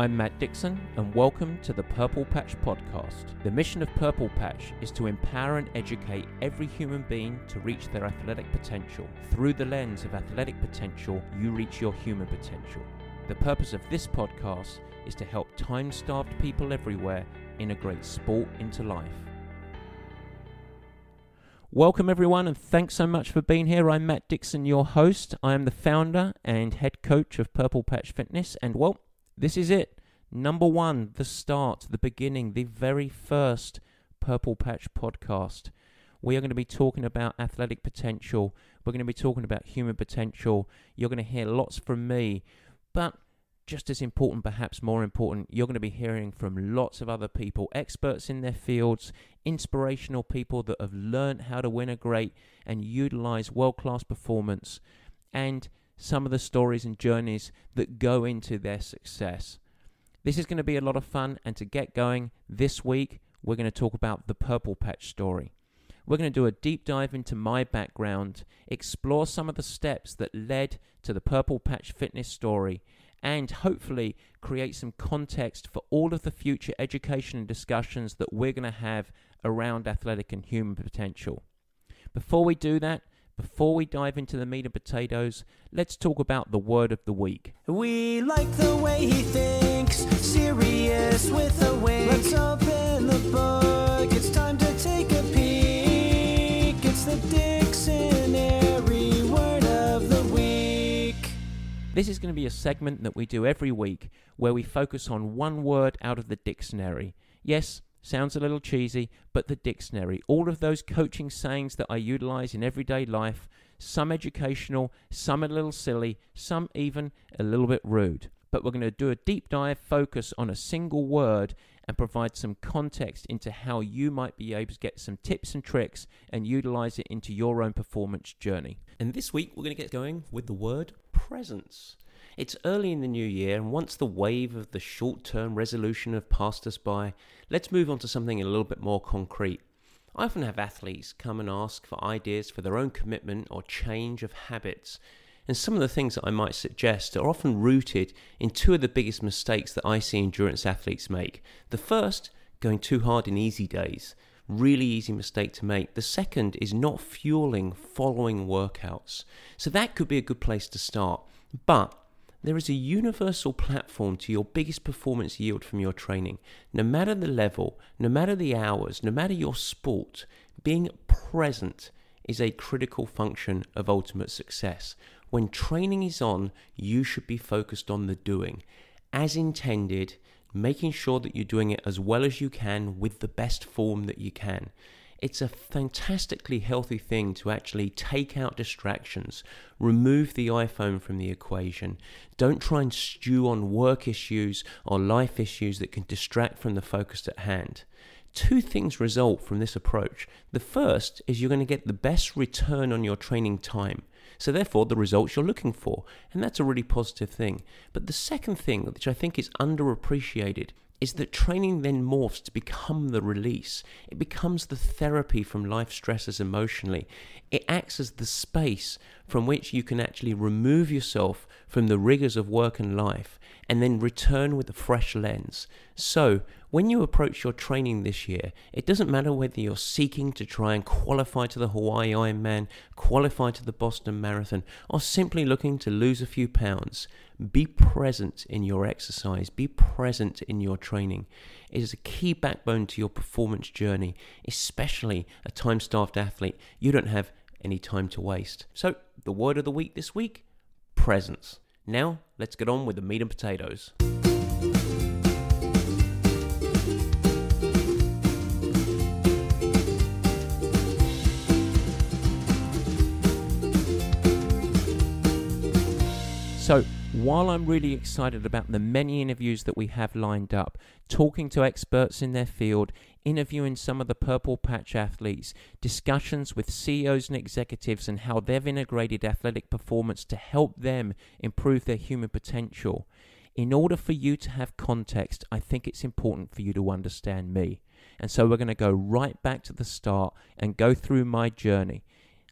I'm Matt Dixon, and welcome to the Purple Patch Podcast. The mission of Purple Patch is to empower and educate every human being to reach their athletic potential. Through the lens of athletic potential, you reach your human potential. The purpose of this podcast is to help time starved people everywhere integrate sport into life. Welcome, everyone, and thanks so much for being here. I'm Matt Dixon, your host. I am the founder and head coach of Purple Patch Fitness, and well, this is it. Number one, the start, the beginning, the very first Purple Patch podcast. We are going to be talking about athletic potential. We're going to be talking about human potential. You're going to hear lots from me. But just as important, perhaps more important, you're going to be hearing from lots of other people, experts in their fields, inspirational people that have learned how to win a great and utilize world class performance, and some of the stories and journeys that go into their success. This is going to be a lot of fun, and to get going this week, we're going to talk about the Purple Patch story. We're going to do a deep dive into my background, explore some of the steps that led to the Purple Patch fitness story, and hopefully create some context for all of the future education and discussions that we're going to have around athletic and human potential. Before we do that, before we dive into the meat and potatoes, let's talk about the word of the week. We like the way he thinks, serious with a wink. Let's open the book. It's time to take a peek. It's the dictionary word of the week. This is going to be a segment that we do every week where we focus on one word out of the dictionary. Yes, sounds a little cheesy, but the dictionary. All of those coaching sayings that I utilize in everyday life, some educational, some a little silly, some even a little bit rude. But we're going to do a deep dive focus on a single word and provide some context into how you might be able to get some tips and tricks and utilize it into your own performance journey. And this week we're going to get going with the word presence. It's early in the new year, and once the wave of the short term resolution have passed us by, let's move on to something a little bit more concrete. I often have athletes come and ask for ideas for their own commitment or change of habits. And some of the things that I might suggest are often rooted in two of the biggest mistakes that I see endurance athletes make. The first, going too hard in easy days. Really easy mistake to make. The second is not fueling following workouts. So that could be a good place to start. But there is a universal platform to your biggest performance yield from your training. No matter the level, no matter the hours, no matter your sport, being present is a critical function of ultimate success. When training is on, you should be focused on the doing. As intended, making sure that you're doing it as well as you can with the best form that you can. It's a fantastically healthy thing to actually take out distractions, remove the iPhone from the equation. Don't try and stew on work issues or life issues that can distract from the focus at hand. Two things result from this approach. The first is you're going to get the best return on your training time. So, therefore, the results you're looking for. And that's a really positive thing. But the second thing, which I think is underappreciated, is that training then morphs to become the release. It becomes the therapy from life stresses emotionally. It acts as the space from which you can actually remove yourself from the rigors of work and life and then return with a fresh lens. So, when you approach your training this year, it doesn't matter whether you're seeking to try and qualify to the Hawaii Ironman, qualify to the Boston Marathon, or simply looking to lose a few pounds. Be present in your exercise, be present in your training. It is a key backbone to your performance journey, especially a time starved athlete. You don't have any time to waste. So, the word of the week this week presence. Now, let's get on with the meat and potatoes. So, while I'm really excited about the many interviews that we have lined up, talking to experts in their field, interviewing some of the Purple Patch athletes, discussions with CEOs and executives, and how they've integrated athletic performance to help them improve their human potential. In order for you to have context, I think it's important for you to understand me. And so we're going to go right back to the start and go through my journey.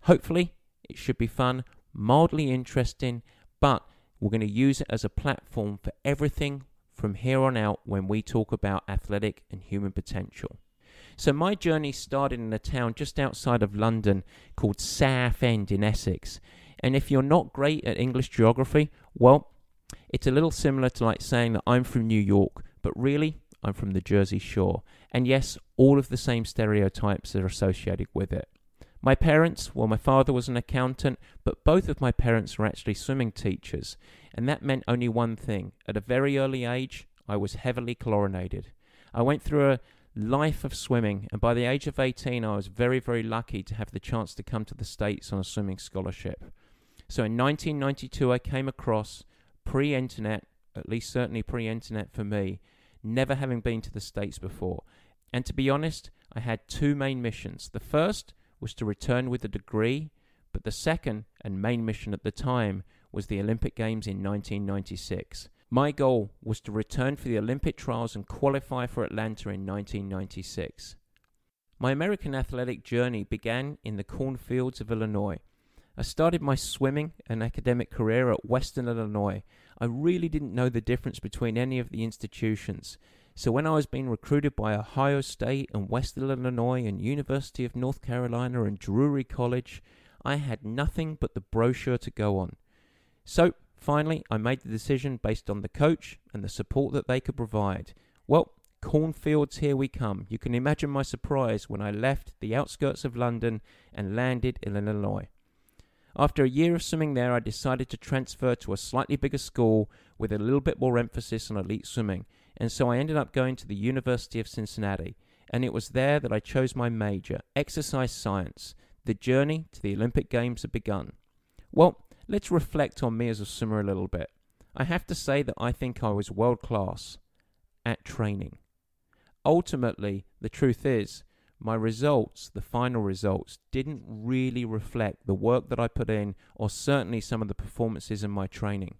Hopefully, it should be fun, mildly interesting, but we're going to use it as a platform for everything from here on out when we talk about athletic and human potential. So, my journey started in a town just outside of London called Southend in Essex. And if you're not great at English geography, well, it's a little similar to like saying that I'm from New York, but really, I'm from the Jersey Shore. And yes, all of the same stereotypes are associated with it. My parents, well, my father was an accountant, but both of my parents were actually swimming teachers. And that meant only one thing. At a very early age, I was heavily chlorinated. I went through a life of swimming, and by the age of 18, I was very, very lucky to have the chance to come to the States on a swimming scholarship. So in 1992, I came across pre internet, at least certainly pre internet for me, never having been to the States before. And to be honest, I had two main missions. The first was to return with a degree, but the second and main mission at the time was the Olympic Games in 1996. My goal was to return for the Olympic trials and qualify for Atlanta in 1996. My American athletic journey began in the cornfields of Illinois. I started my swimming and academic career at Western Illinois. I really didn't know the difference between any of the institutions. So when I was being recruited by Ohio State and Western Illinois and University of North Carolina and Drury College, I had nothing but the brochure to go on. So finally, I made the decision based on the coach and the support that they could provide. Well, cornfields, here we come. You can imagine my surprise when I left the outskirts of London and landed in Illinois. After a year of swimming there, I decided to transfer to a slightly bigger school with a little bit more emphasis on elite swimming, and so I ended up going to the University of Cincinnati. And it was there that I chose my major, exercise science. The journey to the Olympic Games had begun. Well, let's reflect on me as a swimmer a little bit. I have to say that I think I was world class at training. Ultimately, the truth is, my results, the final results, didn't really reflect the work that I put in, or certainly some of the performances in my training.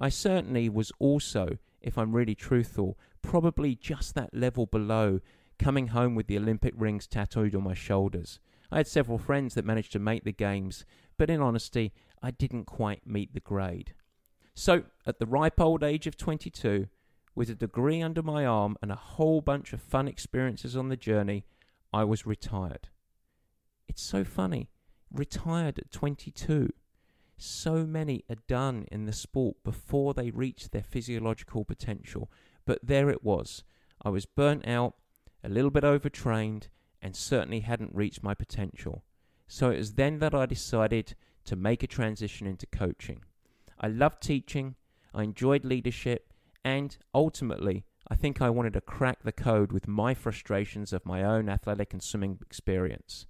I certainly was also, if I'm really truthful, probably just that level below coming home with the Olympic rings tattooed on my shoulders. I had several friends that managed to make the games, but in honesty, I didn't quite meet the grade. So, at the ripe old age of 22, with a degree under my arm and a whole bunch of fun experiences on the journey, I was retired. It's so funny. Retired at 22. So many are done in the sport before they reach their physiological potential. But there it was. I was burnt out, a little bit overtrained, and certainly hadn't reached my potential. So it was then that I decided to make a transition into coaching. I loved teaching, I enjoyed leadership, and ultimately, I think I wanted to crack the code with my frustrations of my own athletic and swimming experience.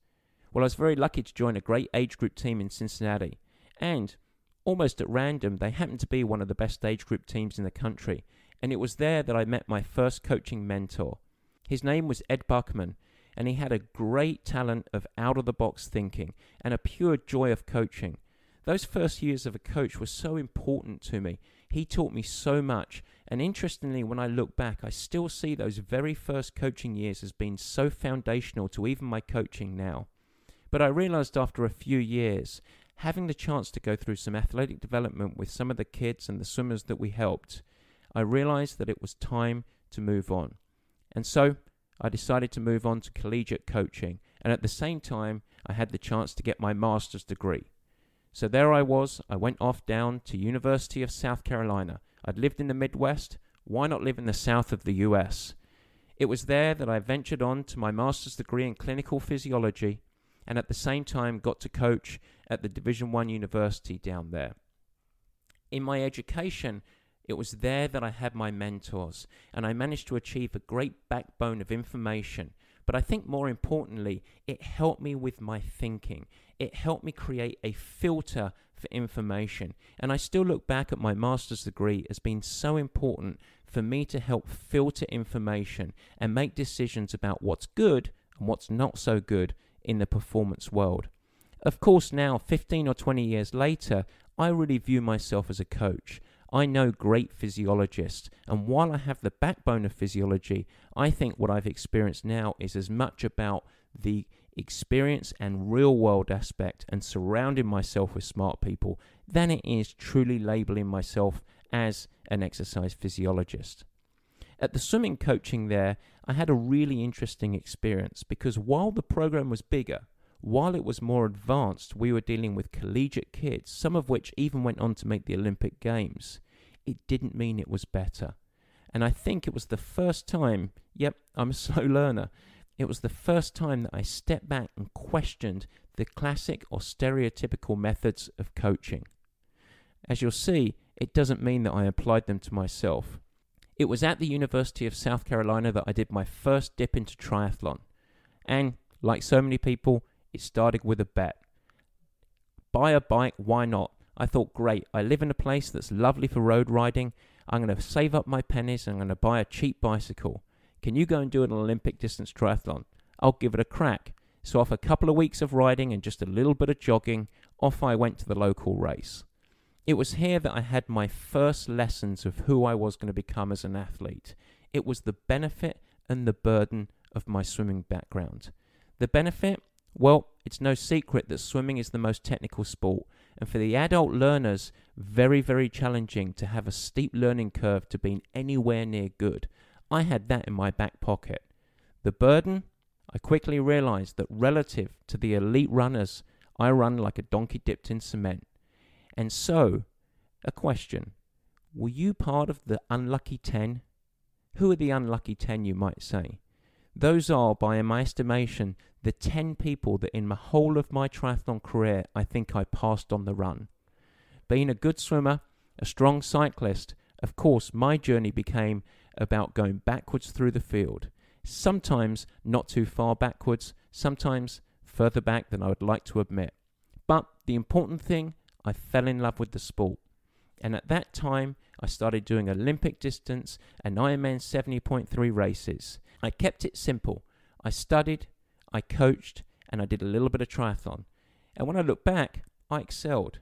Well, I was very lucky to join a great age group team in Cincinnati, and almost at random, they happened to be one of the best age group teams in the country, and it was there that I met my first coaching mentor. His name was Ed Buckman, and he had a great talent of out of the box thinking and a pure joy of coaching. Those first years of a coach were so important to me. He taught me so much, and interestingly, when I look back, I still see those very first coaching years as being so foundational to even my coaching now. But I realized after a few years, having the chance to go through some athletic development with some of the kids and the swimmers that we helped, I realized that it was time to move on. And so I decided to move on to collegiate coaching, and at the same time, I had the chance to get my master's degree. So there I was. I went off down to University of South Carolina. I'd lived in the Midwest. Why not live in the south of the US? It was there that I ventured on to my master's degree in clinical physiology and at the same time got to coach at the Division 1 university down there. In my education, it was there that I had my mentors, and I managed to achieve a great backbone of information. But I think more importantly, it helped me with my thinking. It helped me create a filter for information. And I still look back at my master's degree as being so important for me to help filter information and make decisions about what's good and what's not so good in the performance world. Of course, now, 15 or 20 years later, I really view myself as a coach. I know great physiologists, and while I have the backbone of physiology, I think what I've experienced now is as much about the experience and real world aspect and surrounding myself with smart people than it is truly labeling myself as an exercise physiologist. At the swimming coaching there, I had a really interesting experience because while the program was bigger, while it was more advanced, we were dealing with collegiate kids, some of which even went on to make the Olympic Games. It didn't mean it was better. And I think it was the first time, yep, I'm a slow learner. It was the first time that I stepped back and questioned the classic or stereotypical methods of coaching. As you'll see, it doesn't mean that I applied them to myself. It was at the University of South Carolina that I did my first dip into triathlon. And, like so many people, it started with a bet. Buy a bike, why not? I thought, great, I live in a place that's lovely for road riding. I'm going to save up my pennies and I'm going to buy a cheap bicycle. Can you go and do an Olympic distance triathlon? I'll give it a crack. So, after a couple of weeks of riding and just a little bit of jogging, off I went to the local race. It was here that I had my first lessons of who I was going to become as an athlete. It was the benefit and the burden of my swimming background. The benefit well, it's no secret that swimming is the most technical sport, and for the adult learners, very, very challenging to have a steep learning curve to being anywhere near good. I had that in my back pocket. The burden? I quickly realized that relative to the elite runners, I run like a donkey dipped in cement. And so, a question Were you part of the unlucky 10? Who are the unlucky 10, you might say? Those are, by my estimation, the 10 people that in the whole of my triathlon career I think I passed on the run. Being a good swimmer, a strong cyclist, of course, my journey became about going backwards through the field. Sometimes not too far backwards, sometimes further back than I would like to admit. But the important thing, I fell in love with the sport. And at that time, I started doing Olympic distance and Ironman 70.3 races. I kept it simple. I studied, I coached, and I did a little bit of triathlon. And when I look back, I excelled.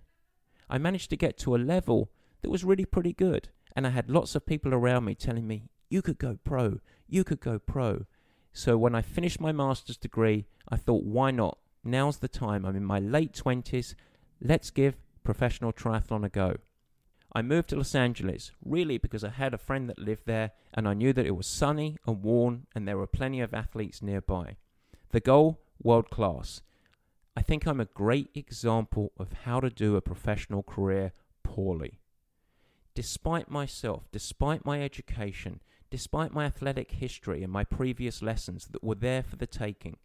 I managed to get to a level that was really pretty good. And I had lots of people around me telling me, you could go pro, you could go pro. So when I finished my master's degree, I thought, why not? Now's the time. I'm in my late 20s. Let's give professional triathlon a go. I moved to Los Angeles, really because I had a friend that lived there and I knew that it was sunny and warm and there were plenty of athletes nearby. The goal, world class. I think I'm a great example of how to do a professional career poorly. Despite myself, despite my education, despite my athletic history and my previous lessons that were there for the taking,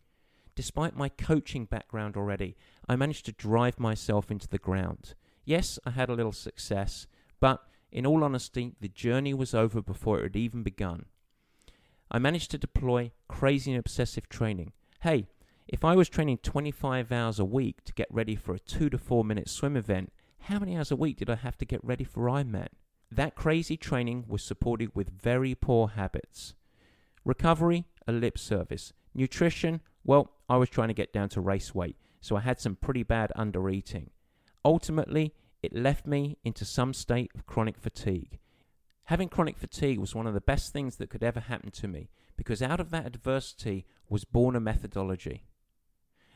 despite my coaching background already, I managed to drive myself into the ground. Yes, I had a little success, but in all honesty, the journey was over before it had even begun. I managed to deploy crazy and obsessive training. Hey, if I was training 25 hours a week to get ready for a 2 to 4 minute swim event, how many hours a week did I have to get ready for Ironman? That crazy training was supported with very poor habits. Recovery, a lip service. Nutrition, well, I was trying to get down to race weight, so I had some pretty bad under eating. Ultimately, it left me into some state of chronic fatigue. Having chronic fatigue was one of the best things that could ever happen to me because out of that adversity was born a methodology.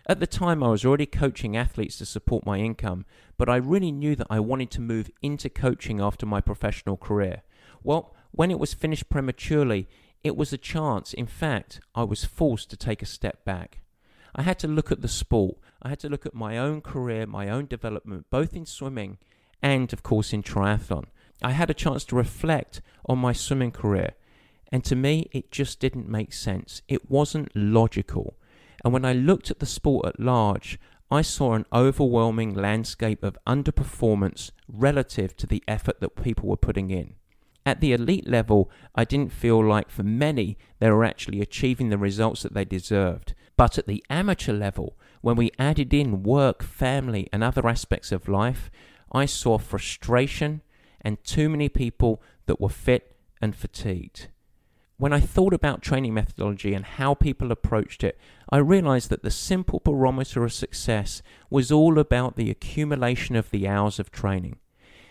At the time, I was already coaching athletes to support my income, but I really knew that I wanted to move into coaching after my professional career. Well, when it was finished prematurely, it was a chance. In fact, I was forced to take a step back. I had to look at the sport. I had to look at my own career, my own development, both in swimming and, of course, in triathlon. I had a chance to reflect on my swimming career. And to me, it just didn't make sense. It wasn't logical. And when I looked at the sport at large, I saw an overwhelming landscape of underperformance relative to the effort that people were putting in. At the elite level, I didn't feel like for many they were actually achieving the results that they deserved. But at the amateur level, when we added in work, family, and other aspects of life, I saw frustration and too many people that were fit and fatigued. When I thought about training methodology and how people approached it, I realized that the simple barometer of success was all about the accumulation of the hours of training.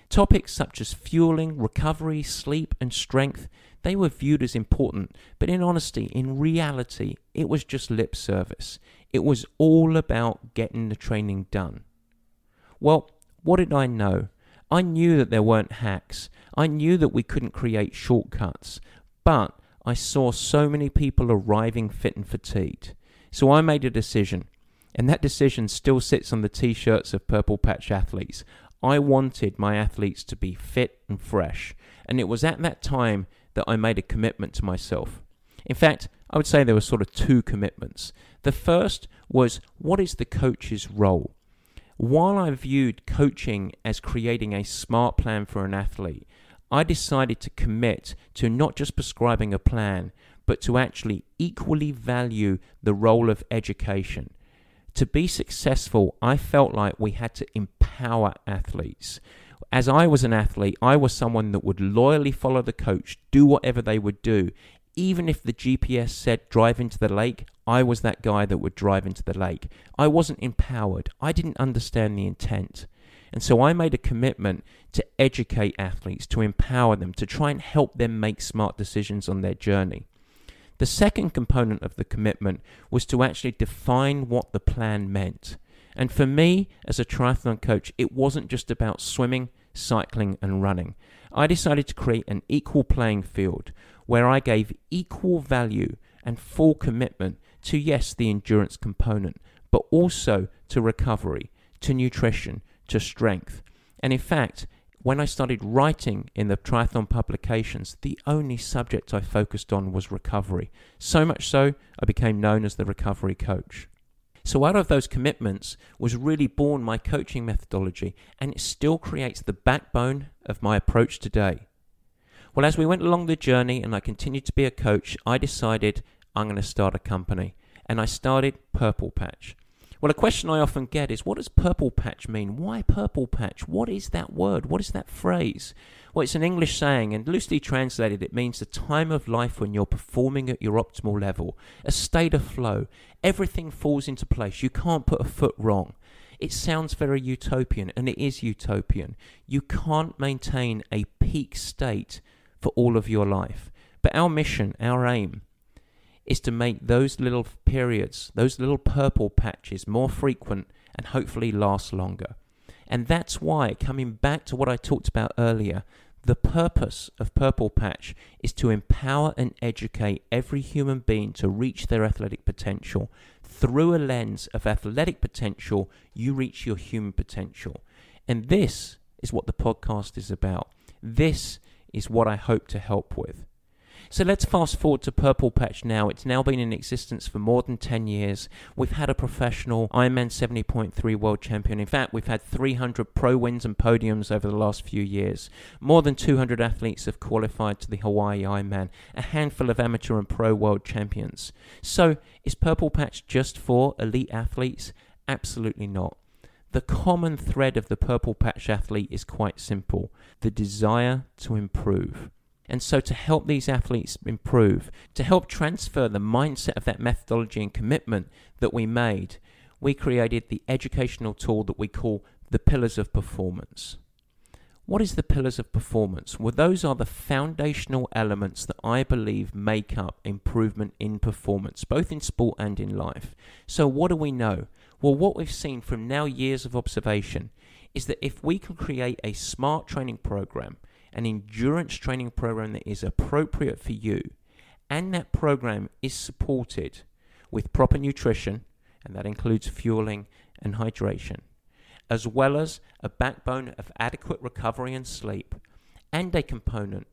Topics such as fueling, recovery, sleep, and strength, they were viewed as important, but in honesty, in reality, it was just lip service. It was all about getting the training done. Well, what did I know? I knew that there weren't hacks. I knew that we couldn't create shortcuts, but I saw so many people arriving fit and fatigued. So I made a decision, and that decision still sits on the t shirts of Purple Patch athletes. I wanted my athletes to be fit and fresh, and it was at that time that I made a commitment to myself. In fact, I would say there were sort of two commitments. The first was what is the coach's role? While I viewed coaching as creating a smart plan for an athlete, I decided to commit to not just prescribing a plan, but to actually equally value the role of education. To be successful, I felt like we had to empower athletes. As I was an athlete, I was someone that would loyally follow the coach, do whatever they would do. Even if the GPS said drive into the lake, I was that guy that would drive into the lake. I wasn't empowered. I didn't understand the intent. And so I made a commitment to educate athletes, to empower them, to try and help them make smart decisions on their journey. The second component of the commitment was to actually define what the plan meant. And for me, as a triathlon coach, it wasn't just about swimming, cycling, and running. I decided to create an equal playing field where I gave equal value and full commitment to, yes, the endurance component, but also to recovery, to nutrition, to strength. And in fact, when I started writing in the triathlon publications, the only subject I focused on was recovery. So much so, I became known as the recovery coach. So, out of those commitments was really born my coaching methodology, and it still creates the backbone of my approach today. Well, as we went along the journey and I continued to be a coach, I decided I'm going to start a company. And I started Purple Patch. Well, a question I often get is what does purple patch mean? Why purple patch? What is that word? What is that phrase? Well, it's an English saying, and loosely translated, it means the time of life when you're performing at your optimal level, a state of flow. Everything falls into place. You can't put a foot wrong. It sounds very utopian, and it is utopian. You can't maintain a peak state for all of your life. But our mission, our aim, is to make those little periods, those little purple patches more frequent and hopefully last longer. And that's why, coming back to what I talked about earlier, the purpose of Purple Patch is to empower and educate every human being to reach their athletic potential. Through a lens of athletic potential, you reach your human potential. And this is what the podcast is about. This is what I hope to help with. So let's fast forward to Purple Patch now. It's now been in existence for more than 10 years. We've had a professional Ironman 70.3 world champion. In fact, we've had 300 pro wins and podiums over the last few years. More than 200 athletes have qualified to the Hawaii Ironman, a handful of amateur and pro world champions. So, is Purple Patch just for elite athletes? Absolutely not. The common thread of the Purple Patch athlete is quite simple the desire to improve. And so, to help these athletes improve, to help transfer the mindset of that methodology and commitment that we made, we created the educational tool that we call the Pillars of Performance. What is the Pillars of Performance? Well, those are the foundational elements that I believe make up improvement in performance, both in sport and in life. So, what do we know? Well, what we've seen from now years of observation is that if we can create a smart training program an endurance training program that is appropriate for you, and that program is supported with proper nutrition, and that includes fueling and hydration, as well as a backbone of adequate recovery and sleep, and a component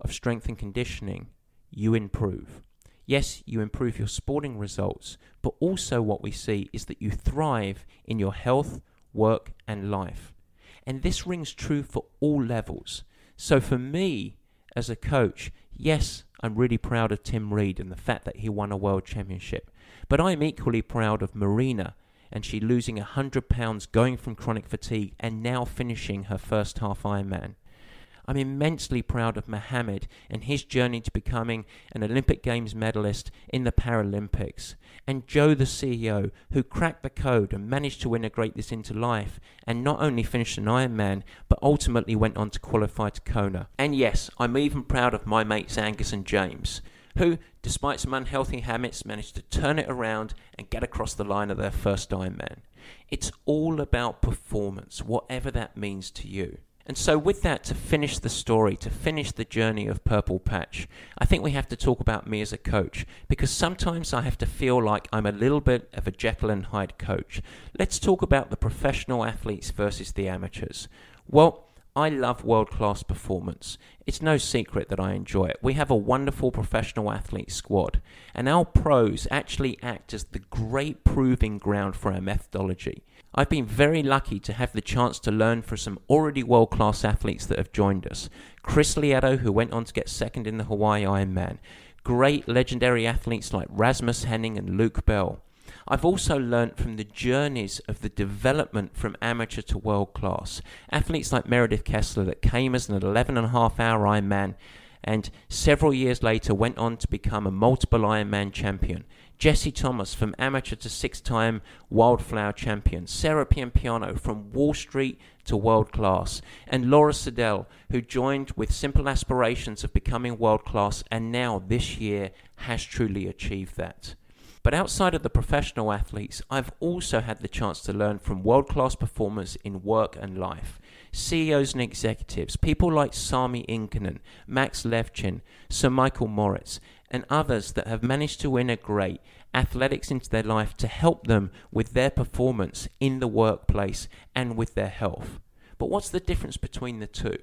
of strength and conditioning, you improve. Yes, you improve your sporting results, but also what we see is that you thrive in your health, work, and life. And this rings true for all levels. So for me, as a coach, yes, I'm really proud of Tim Reed and the fact that he won a world championship. But I'm equally proud of Marina and she losing 100 pounds going from chronic fatigue and now finishing her first half Ironman. I'm immensely proud of Mohammed and his journey to becoming an Olympic Games medalist in the Paralympics. And Joe, the CEO, who cracked the code and managed to integrate this into life and not only finished an Ironman, but ultimately went on to qualify to Kona. And yes, I'm even proud of my mates Angus and James, who, despite some unhealthy habits, managed to turn it around and get across the line of their first Ironman. It's all about performance, whatever that means to you. And so, with that, to finish the story, to finish the journey of Purple Patch, I think we have to talk about me as a coach because sometimes I have to feel like I'm a little bit of a Jekyll and Hyde coach. Let's talk about the professional athletes versus the amateurs. Well, I love world class performance. It's no secret that I enjoy it. We have a wonderful professional athlete squad, and our pros actually act as the great proving ground for our methodology. I've been very lucky to have the chance to learn from some already world class athletes that have joined us. Chris Lieto, who went on to get second in the Hawaii Ironman. Great legendary athletes like Rasmus Henning and Luke Bell. I've also learnt from the journeys of the development from amateur to world class. Athletes like Meredith Kessler that came as an 11 and a half hour Ironman and several years later went on to become a multiple Ironman champion. Jesse Thomas from amateur to six-time wildflower champion. Sarah Piampiano from Wall Street to world class. And Laura Siddall who joined with simple aspirations of becoming world class and now this year has truly achieved that. But outside of the professional athletes, I've also had the chance to learn from world class performers in work and life. CEOs and executives, people like Sami Inkinen, Max Levchin, Sir Michael Moritz, and others that have managed to integrate athletics into their life to help them with their performance in the workplace and with their health. But what's the difference between the two?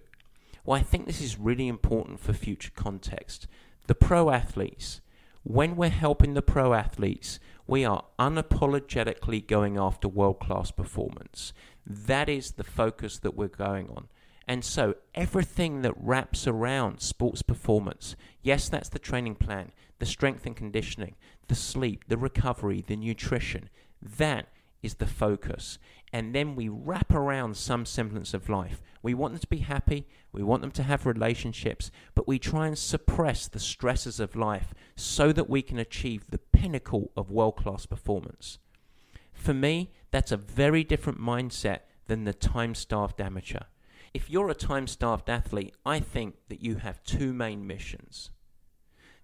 Well, I think this is really important for future context. The pro athletes, when we're helping the pro athletes, we are unapologetically going after world class performance. That is the focus that we're going on. And so everything that wraps around sports performance, yes, that's the training plan, the strength and conditioning, the sleep, the recovery, the nutrition, that is the focus. And then we wrap around some semblance of life. We want them to be happy, we want them to have relationships, but we try and suppress the stresses of life so that we can achieve the pinnacle of world class performance. For me, that's a very different mindset than the time starved amateur. If you're a time starved athlete, I think that you have two main missions.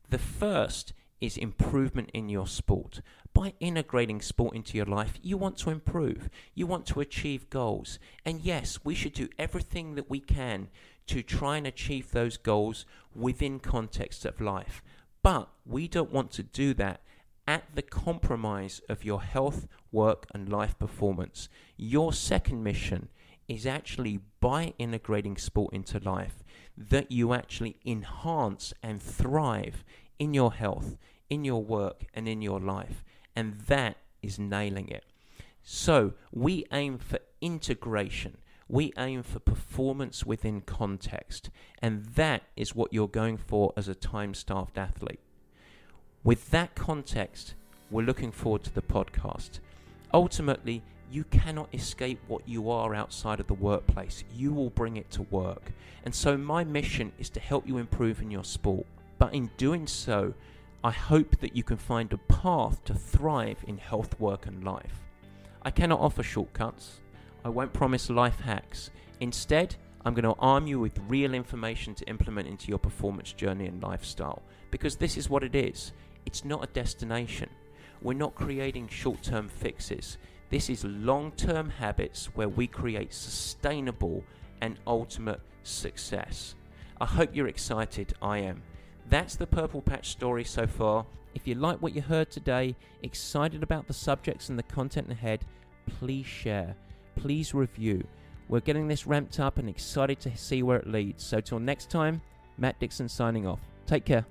The first is improvement in your sport. By integrating sport into your life, you want to improve. You want to achieve goals. And yes, we should do everything that we can to try and achieve those goals within context of life. But we don't want to do that at the compromise of your health, work, and life performance. Your second mission is actually by integrating sport into life that you actually enhance and thrive in your health, in your work, and in your life. And that is nailing it. So we aim for integration. We aim for performance within context. And that is what you're going for as a time staffed athlete. With that context, we're looking forward to the podcast. Ultimately, you cannot escape what you are outside of the workplace. You will bring it to work. And so, my mission is to help you improve in your sport. But in doing so, I hope that you can find a path to thrive in health, work, and life. I cannot offer shortcuts. I won't promise life hacks. Instead, I'm going to arm you with real information to implement into your performance journey and lifestyle. Because this is what it is it's not a destination. We're not creating short term fixes. This is long term habits where we create sustainable and ultimate success. I hope you're excited. I am. That's the Purple Patch story so far. If you like what you heard today, excited about the subjects and the content ahead, please share. Please review. We're getting this ramped up and excited to see where it leads. So, till next time, Matt Dixon signing off. Take care.